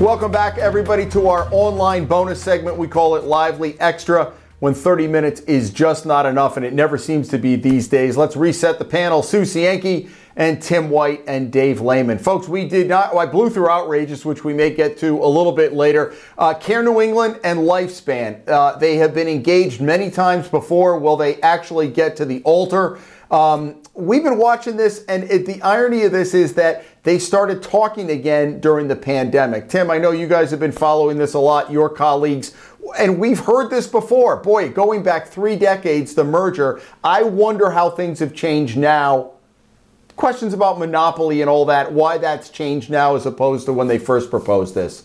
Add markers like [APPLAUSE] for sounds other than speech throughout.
Welcome back, everybody, to our online bonus segment. We call it Lively Extra when 30 minutes is just not enough, and it never seems to be these days. Let's reset the panel. Sue Cienki and Tim White and Dave Lehman. Folks, we did not, I blew through outrageous, which we may get to a little bit later. Uh, Care New England and Lifespan, uh, they have been engaged many times before. Will they actually get to the altar? Um, we've been watching this, and it, the irony of this is that they started talking again during the pandemic. Tim, I know you guys have been following this a lot, your colleagues, and we've heard this before. Boy, going back three decades, the merger, I wonder how things have changed now. Questions about monopoly and all that, why that's changed now as opposed to when they first proposed this.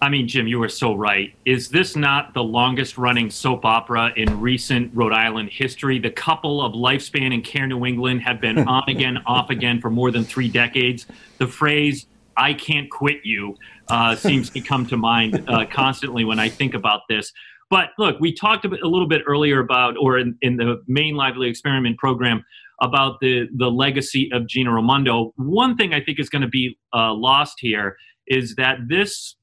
I mean, Jim, you were so right. Is this not the longest running soap opera in recent Rhode Island history? The couple of Lifespan and Care New England have been [LAUGHS] on again, off again for more than three decades. The phrase, I can't quit you, uh, seems to come to mind uh, constantly when I think about this. But look, we talked a, bit, a little bit earlier about, or in, in the main Lively Experiment program, about the, the legacy of Gina Raimondo. One thing I think is going to be uh, lost here is that this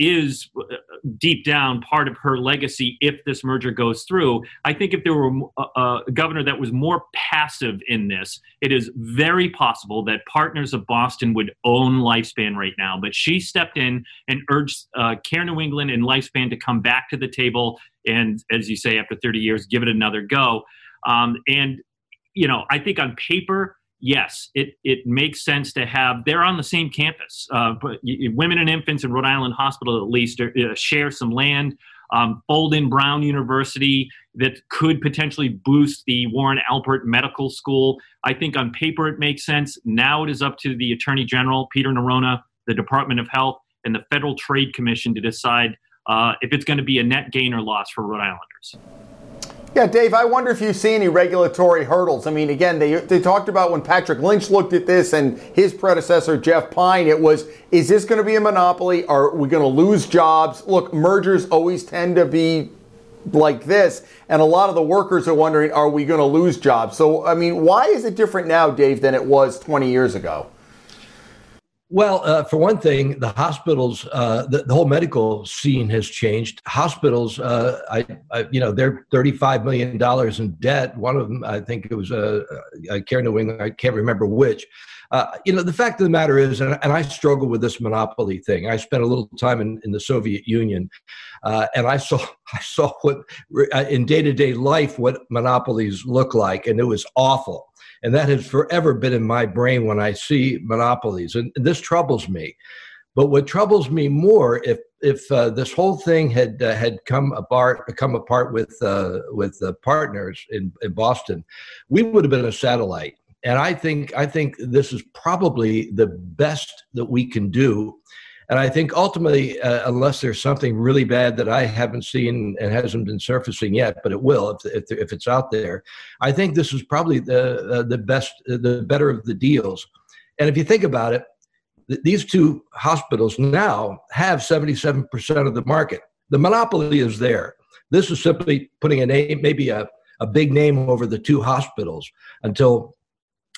is uh, deep down part of her legacy if this merger goes through. I think if there were a, a, governor that was more passive in this, it is very possible that Partners of Boston would own Lifespan right now. But she stepped in and urged uh, Care New England and Lifespan to come back to the table and, as you say, after 30 years, give it another go. Um, and, you know, I think on paper, yes, it, it makes sense to have, they're on the same campus. Uh, but women and infants in Rhode Island Hospital, at least, are, uh, share some land. Um, fold in Brown University that could potentially boost the Warren Alpert Medical School. I think on paper it makes sense. Now it is up to the Attorney General, Peter Neronha, the Department of Health, and the Federal Trade Commission to decide uh, if it's going to be a net gain or loss for Rhode Islanders. Yeah, Dave, I wonder if you see any regulatory hurdles. I mean, again, they, they talked about when Patrick Lynch looked at this and his predecessor, Jeff Pine, it was, is this going to be a monopoly? Are we going to lose jobs? Look, mergers always tend to be like this, and a lot of the workers are wondering, are we going to lose jobs? So, I mean, why is it different now, Dave, than it was 20 years ago? Well, uh, for one thing, the hospitals, uh, the, the, whole medical scene has changed. Hospitals, uh, I, I, you know, they're thirty-five million dollars in debt. One of them, I think it was a, a Care New England. I can't remember which. Uh, you know, the fact of the matter is, and, and, I struggle with this monopoly thing. I spent a little time in, in the Soviet Union, uh, and I saw [LAUGHS] I saw what uh, in day-to-day life what monopolies look like, and it was awful and that has forever been in my brain when I see monopolies, and this troubles me. But what troubles me more, if if uh, this whole thing had uh, had come apart, come apart with uh, with partners in, in Boston, we would have been a satellite. And I think I think this is probably the best that we can do and I think ultimately, uh, unless there's something really bad that I haven't seen and hasn't been surfacing yet, but it will if, if, if it's out there, I think this is probably the, uh, the best, uh, the better of the deals. And if you think about it, th- these two hospitals now have 77% of the market. The monopoly is there. This is simply putting a name, maybe a, a big name over the two hospitals until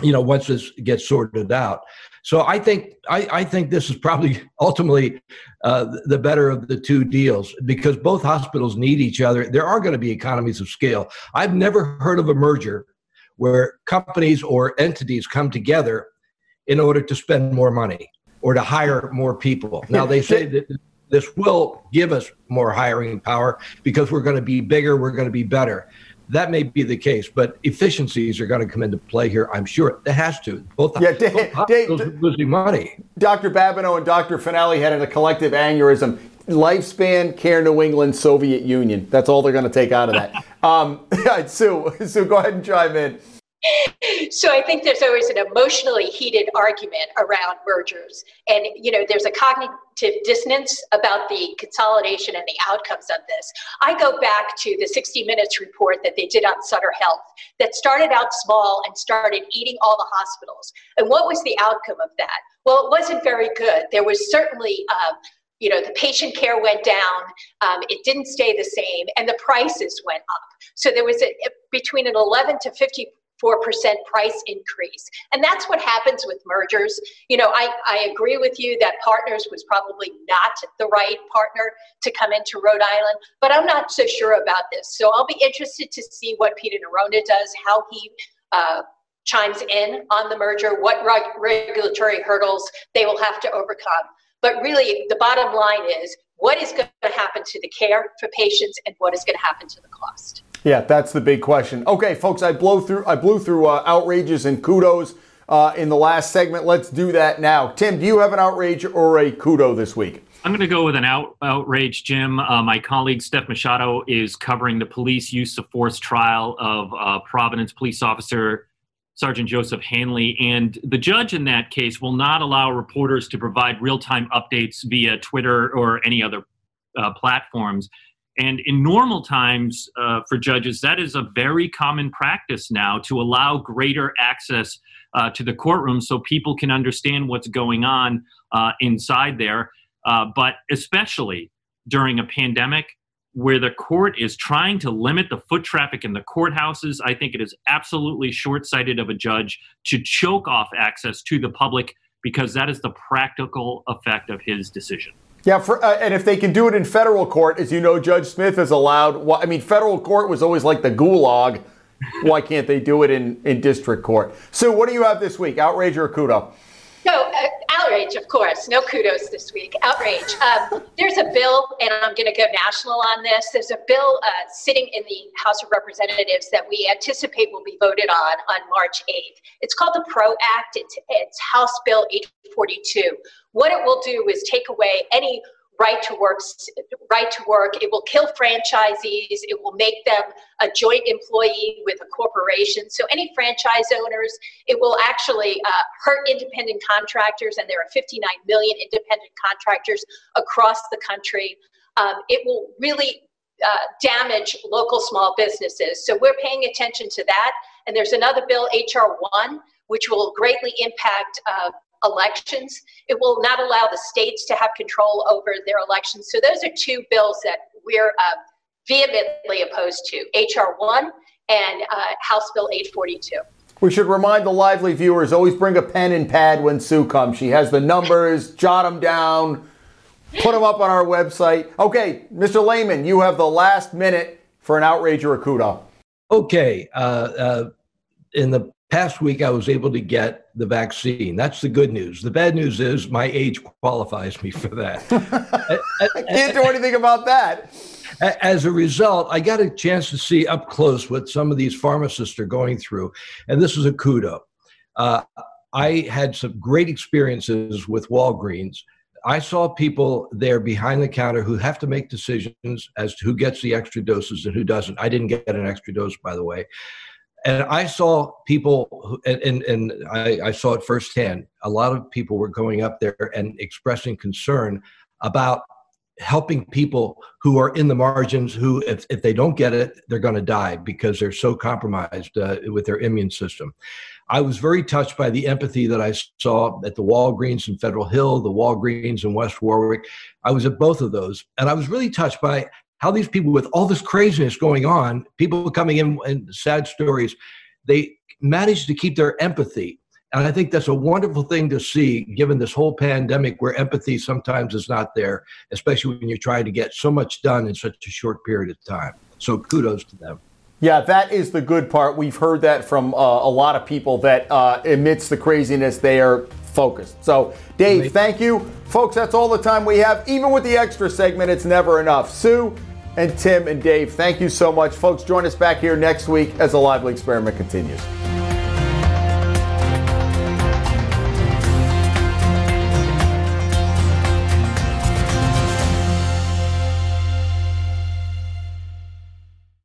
you know once this gets sorted out. So i think i, I think this is probably [LAUGHS] ultimately uh, the better of the two deals because both hospitals need each other. There are going to be economies of scale. I've never heard of a merger where companies or entities come together in order to spend more money or to hire more people. [LAUGHS] Now they say that this will give us more hiring power because we're going to be bigger we're going to be better that may be the case, but efficiencies are going to come into play here. I'm sure it has to. Both, yeah, both Dave, hospitals Dave, are losing money. Dr. Babineau and Dr. Fanale had a collective aneurysm. Lifespan, Care New England, Soviet Union. That's all they're going to take out of that. [LAUGHS] um, [LAUGHS] Sue, Sue, go ahead and chime in so I think there's always an emotionally heated argument around mergers. And, you know, there's a cognitive dissonance about the consolidation and the outcomes of this. I go back to the 60 Minutes report that they did on Sutter Health that started out small and started eating all the hospitals. And what was the outcome of that? Well, it wasn't very good. There was certainly, um, you know, the patient care went down, um, it didn't stay the same, and the prices went up. So there was a, between an 11 to 50 4% price increase. And that's what happens with mergers. You know, I, I agree with you that Partners was probably not the right partner to come into Rhode Island, but I'm not so sure about this. So I'll be interested to see what Peter Neronha does, how he uh, chimes in on the merger, what reg- regulatory hurdles they will have to overcome. But really, the bottom line is what is going to happen to the care for patients and what is going to happen to the cost. Yeah, that's the big question. Okay, folks, I blow through. I blew through uh, outrages and kudos uh, in the last segment. Let's do that now. Tim, do you have an outrage or a kudo this week? I'm going to go with an out, outrage, Jim. Uh, my colleague Steph Machado is covering the police use of force trial of uh, Providence police officer Sergeant Joseph Hanley. And the judge in that case will not allow reporters to provide real time updates via Twitter or any other uh, platforms. And in normal times uh, for judges, that is a very common practice now to allow greater access uh, to the courtroom so people can understand what's going on uh, inside there. Uh, but especially during a pandemic, where the court is trying to limit the foot traffic in the courthouses, I think it is absolutely short sighted of a judge to choke off access to the public because that is the practical effect of his decision. Yeah, for, uh, and if they can do it in federal court, as you know, Judge Smith is allowed. I mean, federal court was always like the gulag. Why can't they do it in, in district court? So, what do you have this week? Outrage or kudo? No, uh, outrage, of course. No kudos this week. Outrage. Um, there's a bill, and I'm going to go national on this. There's a bill uh, sitting in the House of Representatives that we anticipate will be voted on on March 8th. It's called the PRO Act. It's, it's House Bill 842. What it will do is take away any right to work right to work. It will kill franchisees. It will make them a joint employee with a corporation. So any franchise owners it will actually uh, hurt independent contractors and there are 59 million independent contractors across the country. Um, it will really uh, damage local small businesses. So we're paying attention to that. And there's another bill hr 1 which will greatly impact uh, elections. It will not allow the states to have control over their elections. So those are two bills that we're uh, vehemently opposed to HR 1 and uh, House Bill 842. We should remind the lively viewers always bring a pen and pad when Sue comes. She has the numbers, [LAUGHS] jot them down, put them up on our website. Okay, Mr. Lehman, you have the last minute for an outrage or a kudo. Okay. Uh, uh in the past week I was able to get the vaccine. That's the good news. The bad news is my age qualifies me for that. [LAUGHS] I can't do anything about that. As a result, I got a chance to see up close what some of these pharmacists are going through, and this is a kudo. Uh, I had some great experiences with Walgreens. I saw people there behind the counter who have to make decisions as to who gets the extra doses and who doesn't. I didn't get an extra dose, by the way and I saw people, and, and, and I, I, saw it firsthand. A lot of people were going up there and expressing concern about helping people who are in the margins, who, if, if they don't get it, they're going to die because they're so compromised uh, with their immune system. I was very touched by the empathy that I saw at the Walgreens in Federal Hill, the Walgreens in West Warwick. I was at both of those, and I was really touched by how these people with all this craziness going on, people coming in and sad stories, they manage to keep their empathy. And I think that's a wonderful thing to see given this whole pandemic where empathy sometimes is not there, especially when you're trying to get so much done in such a short period of time. So kudos to them. Yeah, that is the good part. We've heard that from uh, a lot of people that uh, amidst the craziness, they are focused. So, Dave, thank you. Folks, that's all the time we have. Even with the extra segment, it's never enough. Sue, and Tim and Dave, thank you so much. Folks, join us back here next week as the lively experiment continues.